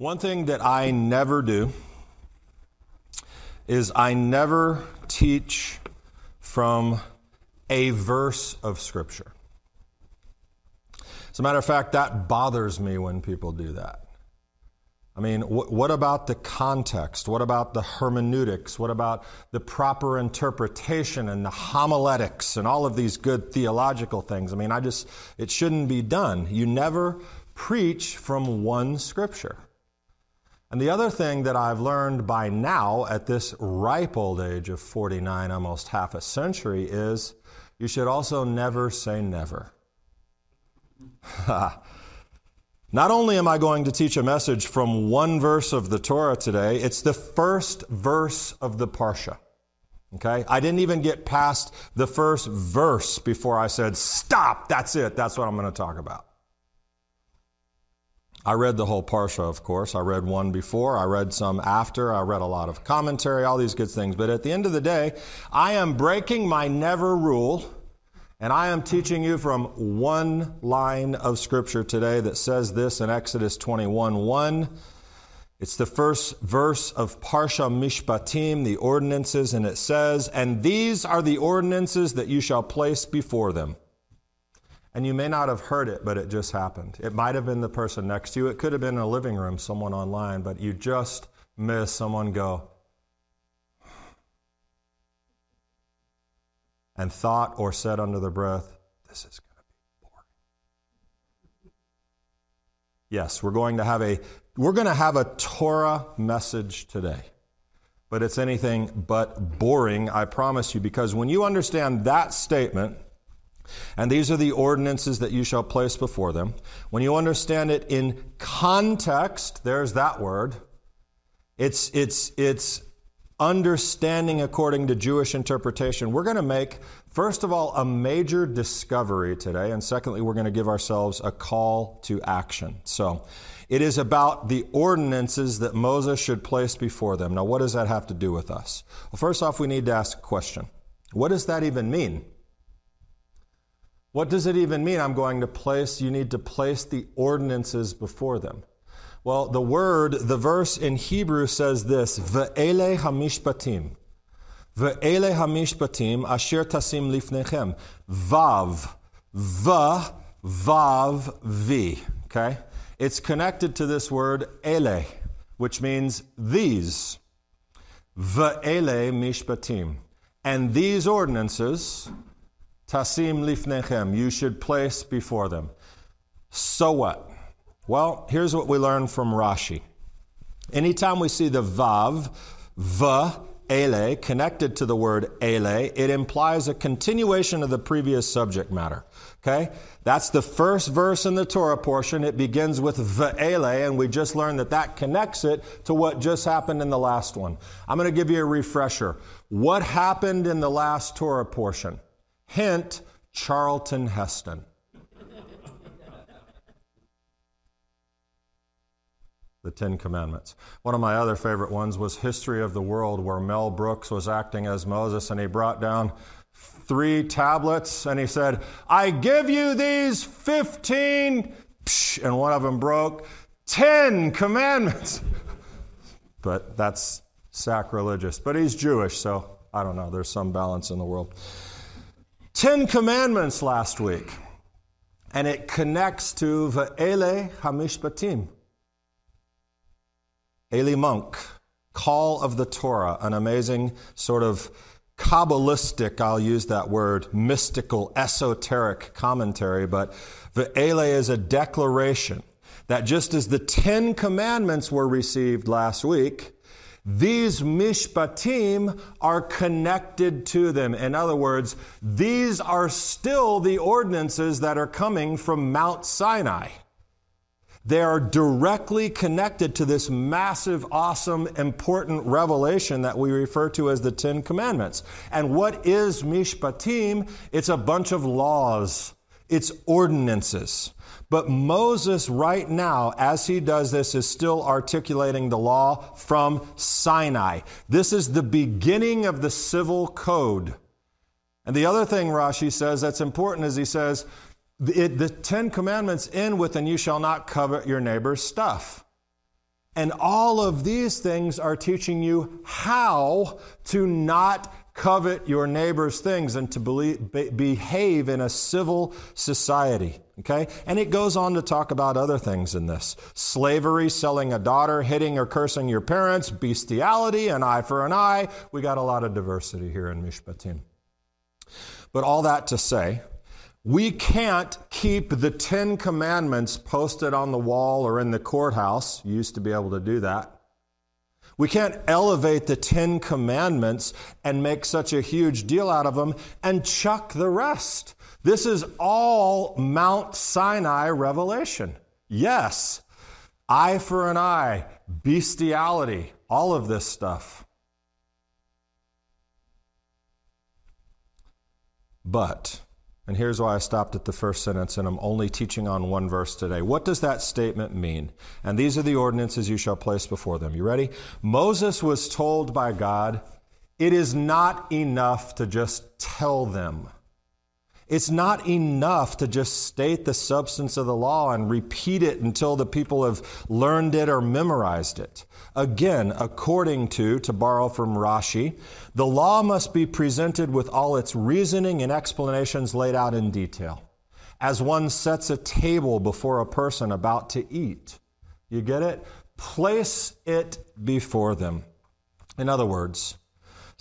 One thing that I never do is I never teach from a verse of Scripture. As a matter of fact, that bothers me when people do that. I mean, wh- what about the context? What about the hermeneutics? What about the proper interpretation and the homiletics and all of these good theological things? I mean, I just, it shouldn't be done. You never preach from one scripture. And the other thing that I've learned by now at this ripe old age of 49, almost half a century, is you should also never say never. Not only am I going to teach a message from one verse of the Torah today, it's the first verse of the Parsha. Okay? I didn't even get past the first verse before I said, Stop, that's it, that's what I'm going to talk about. I read the whole Parsha, of course. I read one before, I read some after, I read a lot of commentary, all these good things. But at the end of the day, I am breaking my never rule, and I am teaching you from one line of Scripture today that says this in Exodus 21 1. It's the first verse of Parsha Mishpatim, the ordinances, and it says, And these are the ordinances that you shall place before them. And you may not have heard it, but it just happened. It might have been the person next to you. It could have been in a living room, someone online, but you just miss someone go, and thought or said under their breath, This is going to be boring. Yes, we're going to have a we're going to have a Torah message today. But it's anything but boring, I promise you, because when you understand that statement, and these are the ordinances that you shall place before them. When you understand it in context, there's that word. It's, it's, it's understanding according to Jewish interpretation. We're going to make, first of all, a major discovery today. And secondly, we're going to give ourselves a call to action. So it is about the ordinances that Moses should place before them. Now, what does that have to do with us? Well, first off, we need to ask a question What does that even mean? What does it even mean? I'm going to place, you need to place the ordinances before them. Well, the word, the verse in Hebrew says this, Ve'ele hamishpatim. Ve'ele hamishpatim asher tasim lifnechem. Vav. Va, vav, vi. Okay? It's connected to this word ele, which means these. Ve'ele mishpatim. And these ordinances, Tasim lifnechem, you should place before them. So what? Well, here's what we learn from Rashi. Anytime we see the vav, va, ele, connected to the word ele, it implies a continuation of the previous subject matter. Okay? That's the first verse in the Torah portion. It begins with ve'ele, and we just learned that that connects it to what just happened in the last one. I'm going to give you a refresher. What happened in the last Torah portion? Hint, Charlton Heston. the Ten Commandments. One of my other favorite ones was History of the World, where Mel Brooks was acting as Moses and he brought down three tablets and he said, I give you these 15, and one of them broke, 10 commandments. but that's sacrilegious. But he's Jewish, so I don't know, there's some balance in the world. Ten Commandments last week, and it connects to Ve'ele Hamishpatim. Elie Munk, Call of the Torah, an amazing sort of Kabbalistic, I'll use that word, mystical, esoteric commentary, but Ve'ele is a declaration that just as the Ten Commandments were received last week, these mishpatim are connected to them. In other words, these are still the ordinances that are coming from Mount Sinai. They are directly connected to this massive, awesome, important revelation that we refer to as the Ten Commandments. And what is mishpatim? It's a bunch of laws. It's ordinances. But Moses, right now, as he does this, is still articulating the law from Sinai. This is the beginning of the civil code. And the other thing Rashi says that's important is he says, it, the Ten Commandments end with, and you shall not covet your neighbor's stuff. And all of these things are teaching you how to not covet your neighbor's things and to believe, be, behave in a civil society. Okay? And it goes on to talk about other things in this slavery, selling a daughter, hitting or cursing your parents, bestiality, an eye for an eye. We got a lot of diversity here in Mishpatim. But all that to say, we can't keep the Ten Commandments posted on the wall or in the courthouse. You used to be able to do that. We can't elevate the Ten Commandments and make such a huge deal out of them and chuck the rest. This is all Mount Sinai revelation. Yes, eye for an eye, bestiality, all of this stuff. But and here's why I stopped at the first sentence, and I'm only teaching on one verse today. What does that statement mean? And these are the ordinances you shall place before them. You ready? Moses was told by God, it is not enough to just tell them. It's not enough to just state the substance of the law and repeat it until the people have learned it or memorized it. Again, according to, to borrow from Rashi, the law must be presented with all its reasoning and explanations laid out in detail. As one sets a table before a person about to eat. You get it? Place it before them. In other words,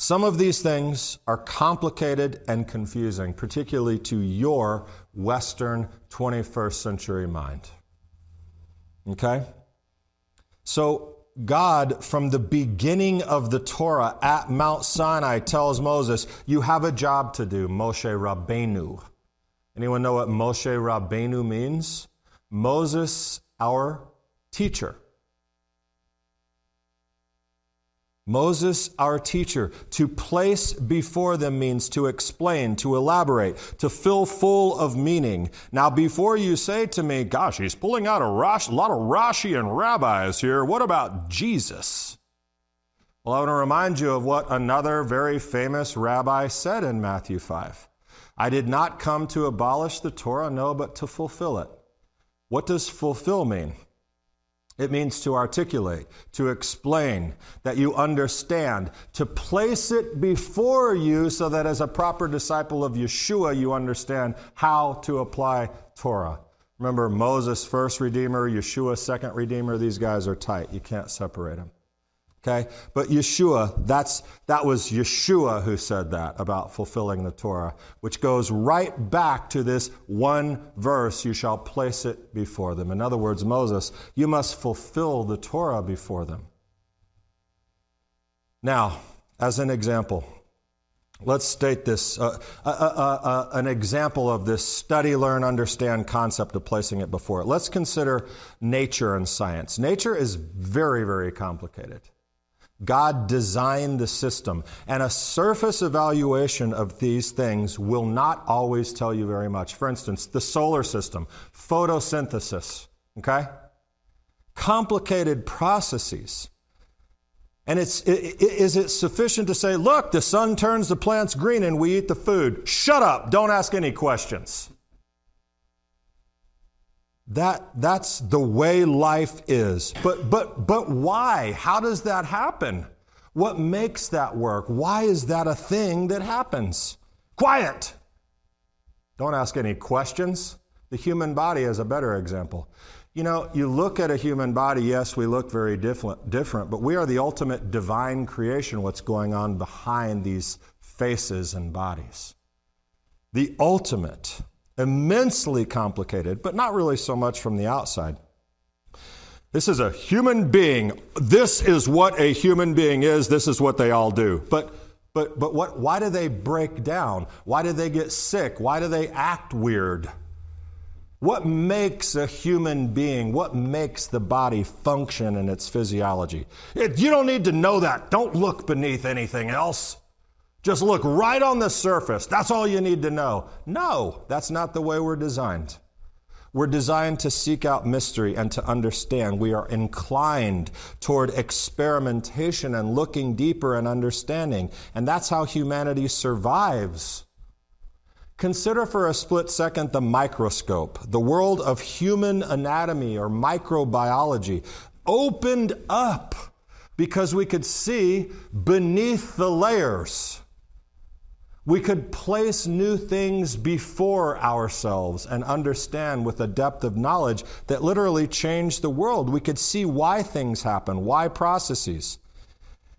some of these things are complicated and confusing, particularly to your Western 21st century mind. Okay? So, God, from the beginning of the Torah at Mount Sinai, tells Moses, You have a job to do, Moshe Rabbeinu. Anyone know what Moshe Rabbeinu means? Moses, our teacher. Moses, our teacher, to place before them means to explain, to elaborate, to fill full of meaning. Now, before you say to me, gosh, he's pulling out a, Rashi, a lot of Rashi and rabbis here, what about Jesus? Well, I want to remind you of what another very famous rabbi said in Matthew 5. I did not come to abolish the Torah, no, but to fulfill it. What does fulfill mean? It means to articulate, to explain, that you understand, to place it before you so that as a proper disciple of Yeshua, you understand how to apply Torah. Remember, Moses, first redeemer, Yeshua, second redeemer, these guys are tight. You can't separate them. Okay? But Yeshua, that's, that was Yeshua who said that about fulfilling the Torah, which goes right back to this one verse you shall place it before them. In other words, Moses, you must fulfill the Torah before them. Now, as an example, let's state this uh, uh, uh, an example of this study, learn, understand concept of placing it before it. Let's consider nature and science. Nature is very, very complicated. God designed the system, and a surface evaluation of these things will not always tell you very much. For instance, the solar system, photosynthesis, okay? Complicated processes. And it's, is it sufficient to say, look, the sun turns the plants green and we eat the food? Shut up, don't ask any questions. That, that's the way life is. But, but, but why? How does that happen? What makes that work? Why is that a thing that happens? Quiet! Don't ask any questions. The human body is a better example. You know, you look at a human body, yes, we look very different, different, but we are the ultimate divine creation, what's going on behind these faces and bodies. The ultimate immensely complicated, but not really so much from the outside. This is a human being. This is what a human being is. This is what they all do. But but but what why do they break down? Why do they get sick? Why do they act weird? What makes a human being? What makes the body function in its physiology? It, you don't need to know that. Don't look beneath anything else. Just look right on the surface. That's all you need to know. No, that's not the way we're designed. We're designed to seek out mystery and to understand. We are inclined toward experimentation and looking deeper and understanding. And that's how humanity survives. Consider for a split second the microscope, the world of human anatomy or microbiology opened up because we could see beneath the layers. We could place new things before ourselves and understand with a depth of knowledge that literally changed the world. We could see why things happen, why processes.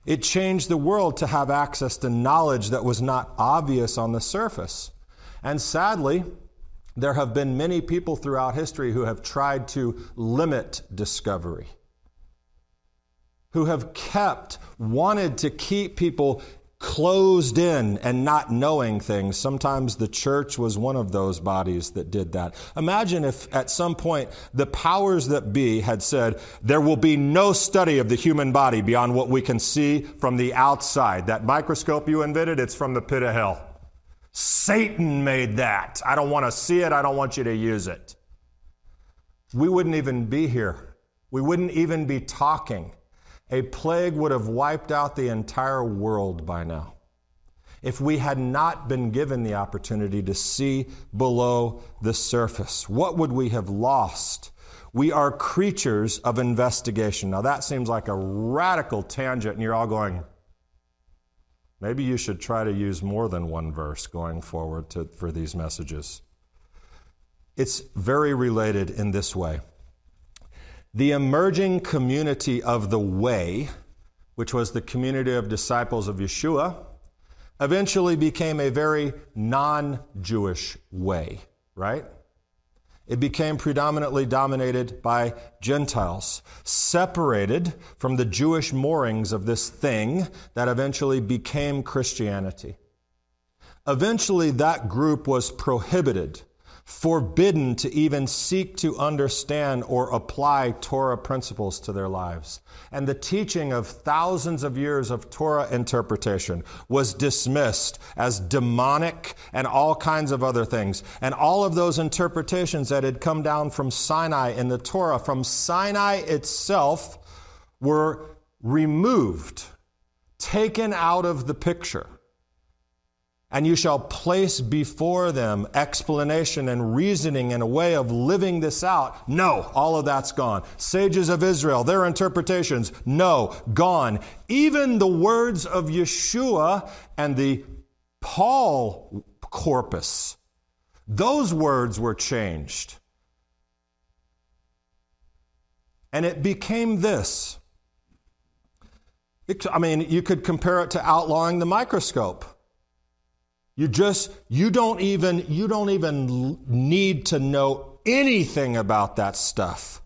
It changed the world to have access to knowledge that was not obvious on the surface. And sadly, there have been many people throughout history who have tried to limit discovery, who have kept, wanted to keep people closed in and not knowing things. Sometimes the church was one of those bodies that did that. Imagine if at some point the powers that be had said, there will be no study of the human body beyond what we can see from the outside. That microscope you invented, it's from the pit of hell. Satan made that. I don't want to see it. I don't want you to use it. We wouldn't even be here. We wouldn't even be talking a plague would have wiped out the entire world by now if we had not been given the opportunity to see below the surface. What would we have lost? We are creatures of investigation. Now, that seems like a radical tangent, and you're all going, maybe you should try to use more than one verse going forward to, for these messages. It's very related in this way. The emerging community of the Way, which was the community of disciples of Yeshua, eventually became a very non Jewish way, right? It became predominantly dominated by Gentiles, separated from the Jewish moorings of this thing that eventually became Christianity. Eventually, that group was prohibited forbidden to even seek to understand or apply Torah principles to their lives. And the teaching of thousands of years of Torah interpretation was dismissed as demonic and all kinds of other things. And all of those interpretations that had come down from Sinai in the Torah, from Sinai itself, were removed, taken out of the picture and you shall place before them explanation and reasoning and a way of living this out. No, all of that's gone. Sages of Israel, their interpretations, no, gone. Even the words of Yeshua and the Paul corpus, those words were changed. And it became this. I mean, you could compare it to outlawing the microscope. You just you don't even you don't even need to know anything about that stuff.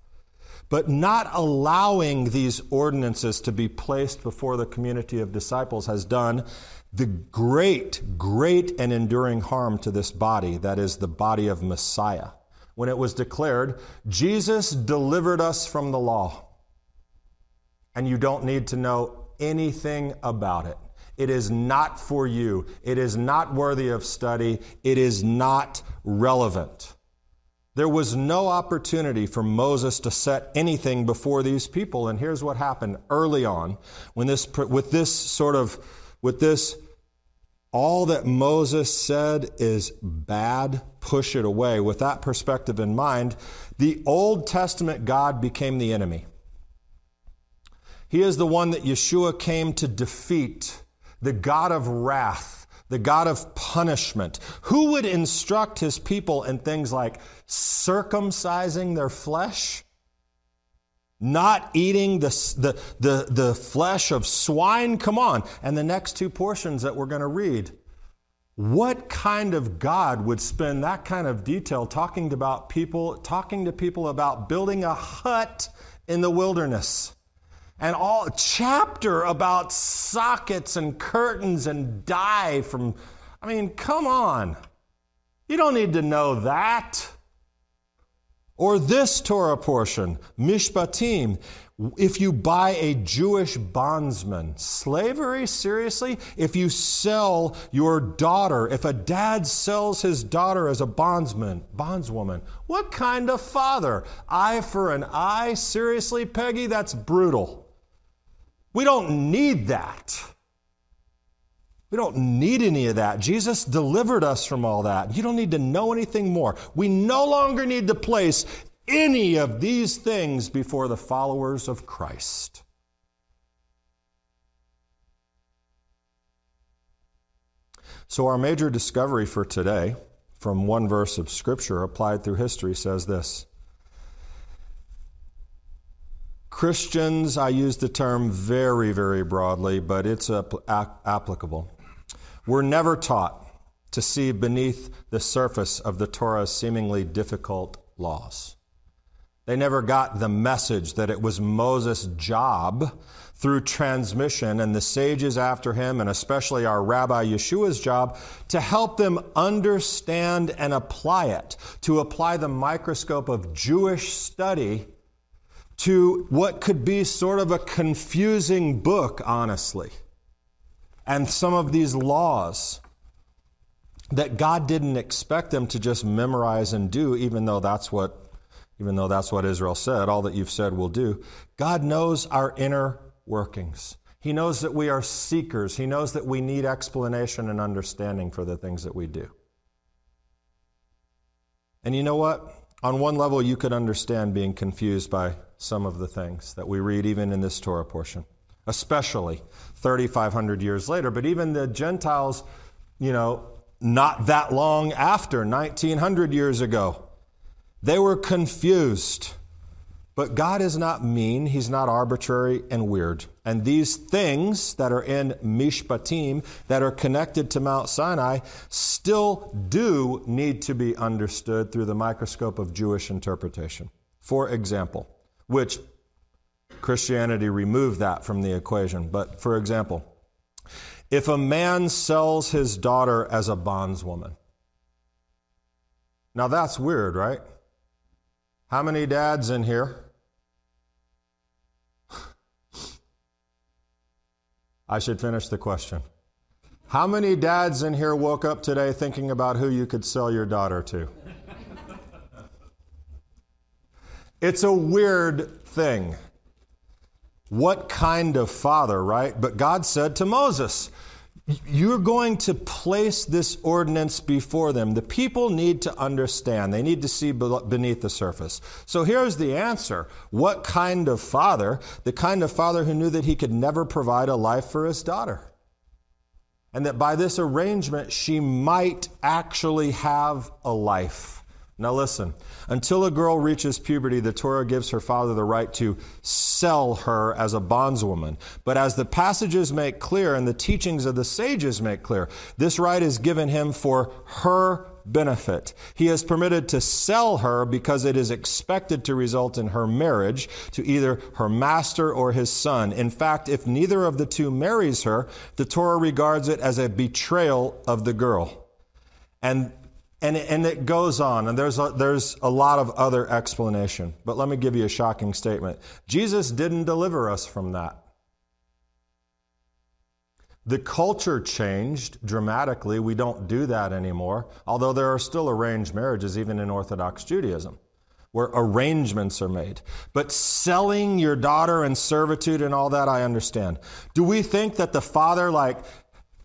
But not allowing these ordinances to be placed before the community of disciples has done the great, great and enduring harm to this body, that is the body of Messiah. When it was declared, Jesus delivered us from the law, and you don't need to know anything about it. It is not for you. It is not worthy of study. It is not relevant. There was no opportunity for Moses to set anything before these people. And here's what happened early on when this, with this sort of, with this, all that Moses said is bad, push it away. With that perspective in mind, the Old Testament God became the enemy. He is the one that Yeshua came to defeat the God of wrath, the God of punishment, who would instruct his people in things like circumcising their flesh? Not eating the, the, the, the flesh of swine? Come on. And the next two portions that we're going to read. What kind of God would spend that kind of detail talking about people, talking to people about building a hut in the wilderness? And all chapter about sockets and curtains and dye from I mean, come on. You don't need to know that. Or this Torah portion, Mishpatim, if you buy a Jewish bondsman, slavery, seriously? If you sell your daughter, if a dad sells his daughter as a bondsman, bondswoman, what kind of father? Eye for an eye? Seriously, Peggy? That's brutal. We don't need that. We don't need any of that. Jesus delivered us from all that. You don't need to know anything more. We no longer need to place any of these things before the followers of Christ. So, our major discovery for today from one verse of Scripture applied through history says this Christians, I use the term very, very broadly, but it's applicable. We're never taught to see beneath the surface of the Torah's seemingly difficult laws. They never got the message that it was Moses' job through transmission and the sages after him, and especially our Rabbi Yeshua's job, to help them understand and apply it, to apply the microscope of Jewish study to what could be sort of a confusing book, honestly. And some of these laws that God didn't expect them to just memorize and do, even though that's what even though that's what Israel said, all that you've said will do. God knows our inner workings. He knows that we are seekers. He knows that we need explanation and understanding for the things that we do. And you know what? On one level, you could understand being confused by some of the things that we read even in this Torah portion, especially 3,500 years later. But even the Gentiles, you know, not that long after, 1900 years ago. They were confused. But God is not mean, He's not arbitrary and weird. And these things that are in Mishpatim, that are connected to Mount Sinai, still do need to be understood through the microscope of Jewish interpretation. For example, which Christianity removed that from the equation. But for example, if a man sells his daughter as a bondswoman. Now that's weird, right? How many dads in here? I should finish the question. How many dads in here woke up today thinking about who you could sell your daughter to? It's a weird thing. What kind of father, right? But God said to Moses, You're going to place this ordinance before them. The people need to understand, they need to see beneath the surface. So here's the answer What kind of father? The kind of father who knew that he could never provide a life for his daughter. And that by this arrangement, she might actually have a life. Now, listen, until a girl reaches puberty, the Torah gives her father the right to sell her as a bondswoman. But as the passages make clear and the teachings of the sages make clear, this right is given him for her benefit. He is permitted to sell her because it is expected to result in her marriage to either her master or his son. In fact, if neither of the two marries her, the Torah regards it as a betrayal of the girl. And and it, and it goes on, and there's a, there's a lot of other explanation. But let me give you a shocking statement Jesus didn't deliver us from that. The culture changed dramatically. We don't do that anymore, although there are still arranged marriages, even in Orthodox Judaism, where arrangements are made. But selling your daughter in servitude and all that, I understand. Do we think that the father, like,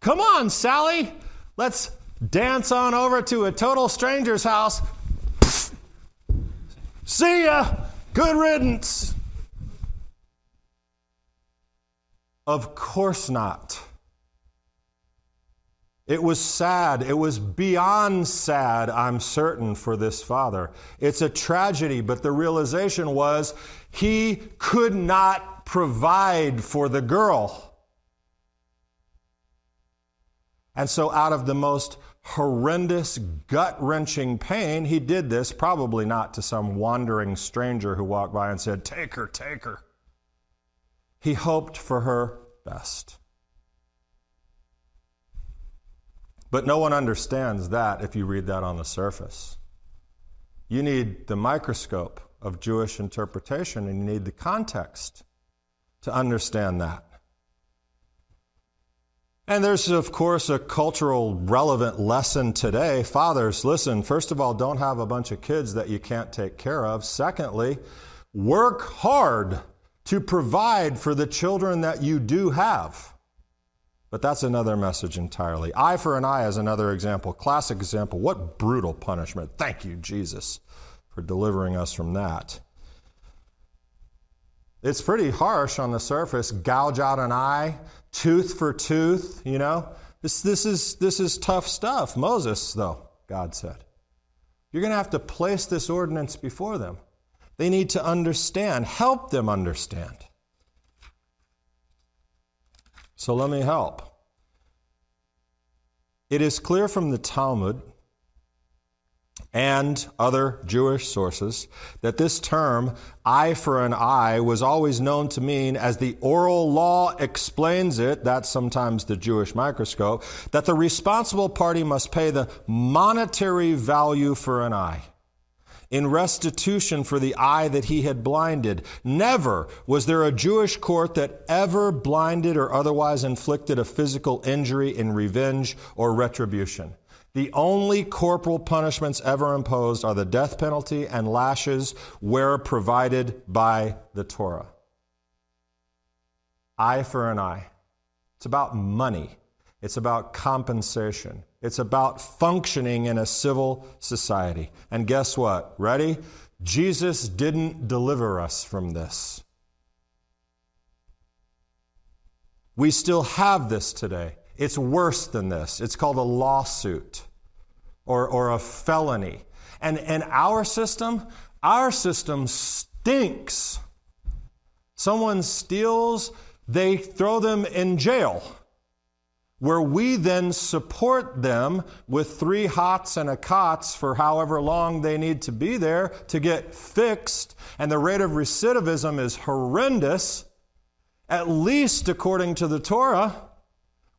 come on, Sally, let's dance on over to a total stranger's house. See ya. Good riddance. Of course not. It was sad. It was beyond sad, I'm certain, for this father. It's a tragedy, but the realization was he could not provide for the girl. And so, out of the most horrendous, gut wrenching pain, he did this probably not to some wandering stranger who walked by and said, Take her, take her. He hoped for her best. But no one understands that if you read that on the surface. You need the microscope of Jewish interpretation and you need the context to understand that. And there's, of course, a cultural relevant lesson today. Fathers, listen, first of all, don't have a bunch of kids that you can't take care of. Secondly, work hard to provide for the children that you do have. But that's another message entirely. Eye for an eye is another example, classic example. What brutal punishment. Thank you, Jesus, for delivering us from that. It's pretty harsh on the surface. Gouge out an eye, tooth for tooth, you know? This, this, is, this is tough stuff. Moses, though, God said. You're going to have to place this ordinance before them. They need to understand, help them understand. So let me help. It is clear from the Talmud and other Jewish sources that this term, eye for an eye, was always known to mean, as the oral law explains it, that's sometimes the Jewish microscope, that the responsible party must pay the monetary value for an eye in restitution for the eye that he had blinded. Never was there a Jewish court that ever blinded or otherwise inflicted a physical injury in revenge or retribution. The only corporal punishments ever imposed are the death penalty and lashes where provided by the Torah. Eye for an eye. It's about money. It's about compensation. It's about functioning in a civil society. And guess what? Ready? Jesus didn't deliver us from this. We still have this today. It's worse than this. It's called a lawsuit or, or a felony. And, and our system, our system stinks. Someone steals, they throw them in jail where we then support them with three hots and a cots for however long they need to be there to get fixed, and the rate of recidivism is horrendous, at least according to the Torah.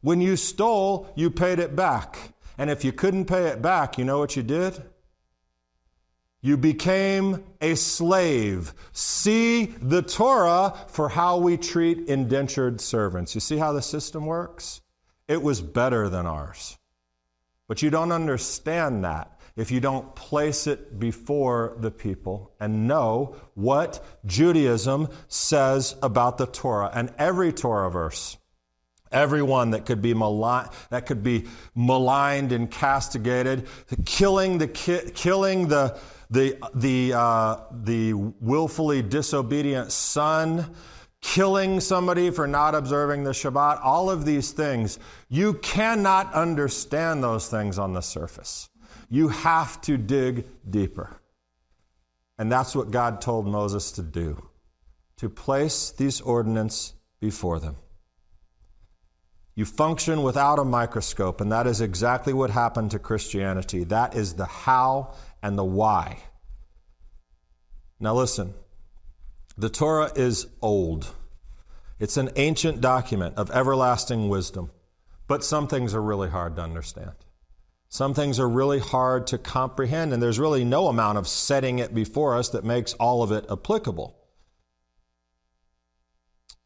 When you stole, you paid it back. And if you couldn't pay it back, you know what you did? You became a slave. See the Torah for how we treat indentured servants. You see how the system works? It was better than ours. But you don't understand that if you don't place it before the people and know what Judaism says about the Torah and every Torah verse. Everyone that could be maligned, that could be maligned and castigated, killing the ki- killing the the the uh, the willfully disobedient son, killing somebody for not observing the Shabbat, all of these things, you cannot understand those things on the surface. You have to dig deeper. And that's what God told Moses to do to place these ordinances before them. You function without a microscope, and that is exactly what happened to Christianity. That is the how and the why. Now, listen. The Torah is old. It's an ancient document of everlasting wisdom, but some things are really hard to understand. Some things are really hard to comprehend, and there's really no amount of setting it before us that makes all of it applicable.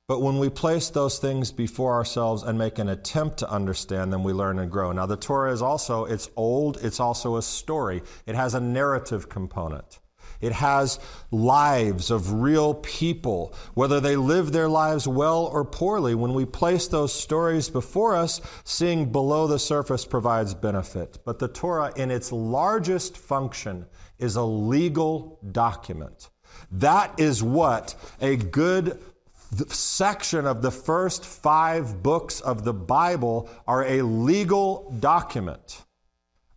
But when we place those things before ourselves and make an attempt to understand them, we learn and grow. Now, the Torah is also, it's old, it's also a story. It has a narrative component. It has lives of real people, whether they live their lives well or poorly. When we place those stories before us, seeing below the surface provides benefit. But the Torah, in its largest function, is a legal document. That is what a good section of the first five books of the Bible are a legal document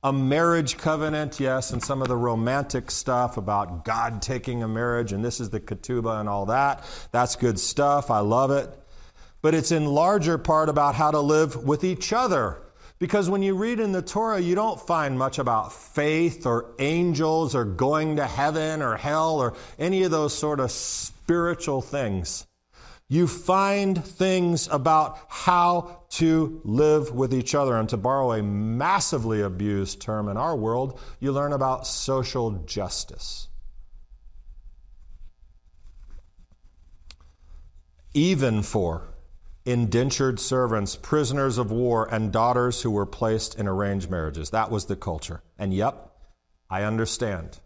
a marriage covenant, yes, and some of the romantic stuff about God taking a marriage, and this is the ketubah and all that. That's good stuff. I love it. But it's in larger part about how to live with each other. Because when you read in the Torah, you don't find much about faith or angels or going to heaven or hell or any of those sort of spiritual things you find things about how to live with each other. And to borrow a massively abused term in our world, you learn about social justice. Even for indentured servants, prisoners of war, and daughters who were placed in arranged marriages. That was the culture. And yep, I understand.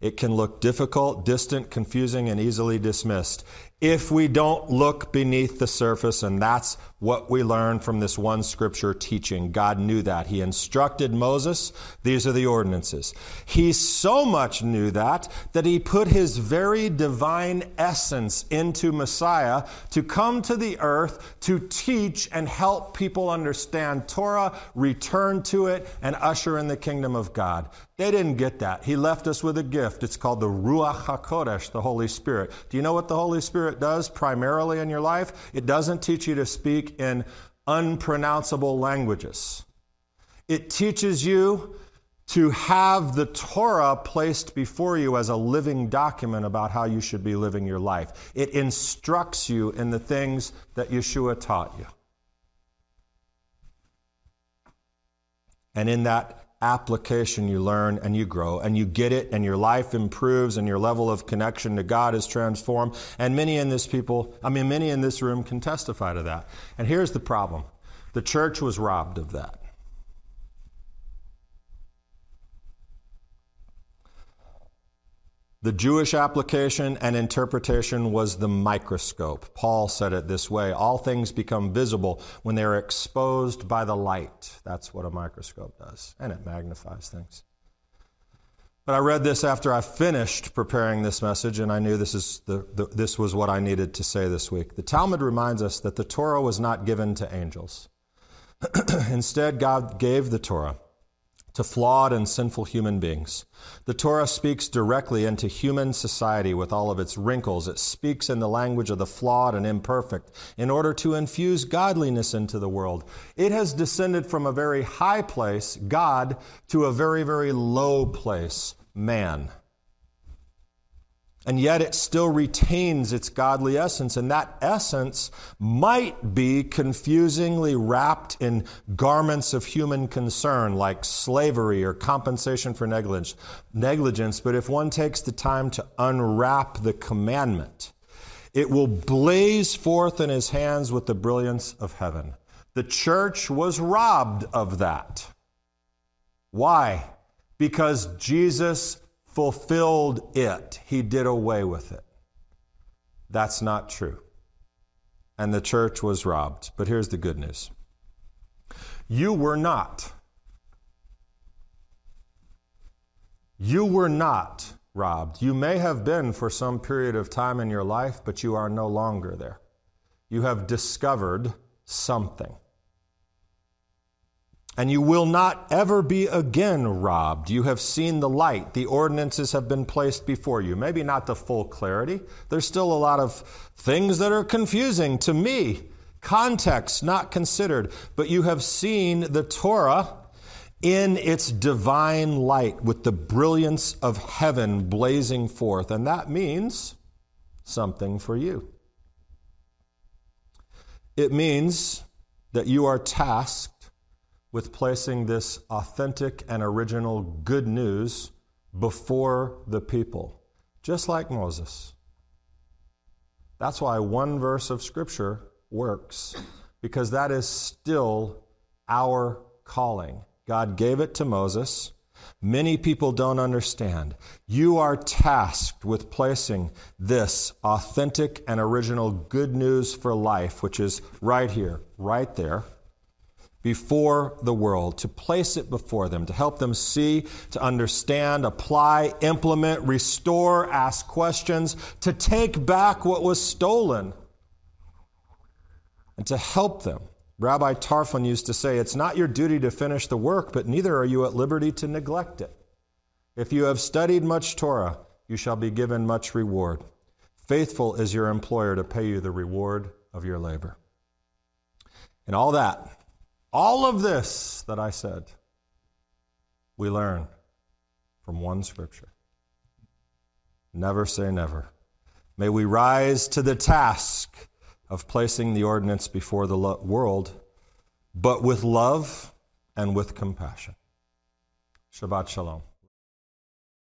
It can look difficult, distant, confusing, and easily dismissed if we don't look beneath the surface, and that's what we learn from this one scripture teaching. God knew that. He instructed Moses, these are the ordinances. He so much knew that that he put his very divine essence into Messiah to come to the earth to teach and help people understand Torah, return to it, and usher in the kingdom of God. They didn't get that. He left us with a gift. It's called the Ruach HaKodesh, the Holy Spirit. Do you know what the Holy Spirit does primarily in your life? It doesn't teach you to speak in unpronounceable languages. It teaches you to have the Torah placed before you as a living document about how you should be living your life. It instructs you in the things that Yeshua taught you. And in that application you learn and you grow and you get it and your life improves and your level of connection to God is transformed and many in this people I mean many in this room can testify to that. And here's the problem. The church was robbed of that. The Jewish application and interpretation was the microscope. Paul said it this way all things become visible when they are exposed by the light. That's what a microscope does, and it magnifies things. But I read this after I finished preparing this message, and I knew this, is the, the, this was what I needed to say this week. The Talmud reminds us that the Torah was not given to angels. Instead, God gave the Torah to flawed and sinful human beings. The Torah speaks directly into human society with all of its wrinkles. It speaks in the language of the flawed and imperfect in order to infuse godliness into the world. It has descended from a very high place, God, to a very, very low place, man and yet it still retains its godly essence. And that essence might be confusingly wrapped in garments of human concern, like slavery or compensation for negligence. But if one takes the time to unwrap the commandment, it will blaze forth in his hands with the brilliance of heaven. The church was robbed of that. Why? Because Jesus fulfilled it, he did away with it. That's not true. And the church was robbed. But here's the good news you were not. You were not robbed. You may have been for some period of time in your life, but you are no longer there. You have discovered something and you will not ever be again robbed. You have seen the light. The ordinances have been placed before you. Maybe not the full clarity. There's still a lot of things that are confusing to me, context not considered, but you have seen the Torah in its divine light with the brilliance of heaven blazing forth. And that means something for you. It means that you are tasked with placing this authentic and original good news before the people, just like Moses. That's why one verse of Scripture works, because that is still our calling. God gave it to Moses. Many people don't understand. You are tasked with placing this authentic and original good news for life, which is right here, right there before the world, to place it before them, to help them see, to understand, apply, implement, restore, ask questions, to take back what was stolen, and to help them. Rabbi Tarfon used to say, It's not your duty to finish the work, but neither are you at liberty to neglect it. If you have studied much Torah, you shall be given much reward. Faithful is your employer to pay you the reward of your labor. And all that all of this that I said, we learn from one scripture. Never say never. May we rise to the task of placing the ordinance before the world, but with love and with compassion. Shabbat Shalom.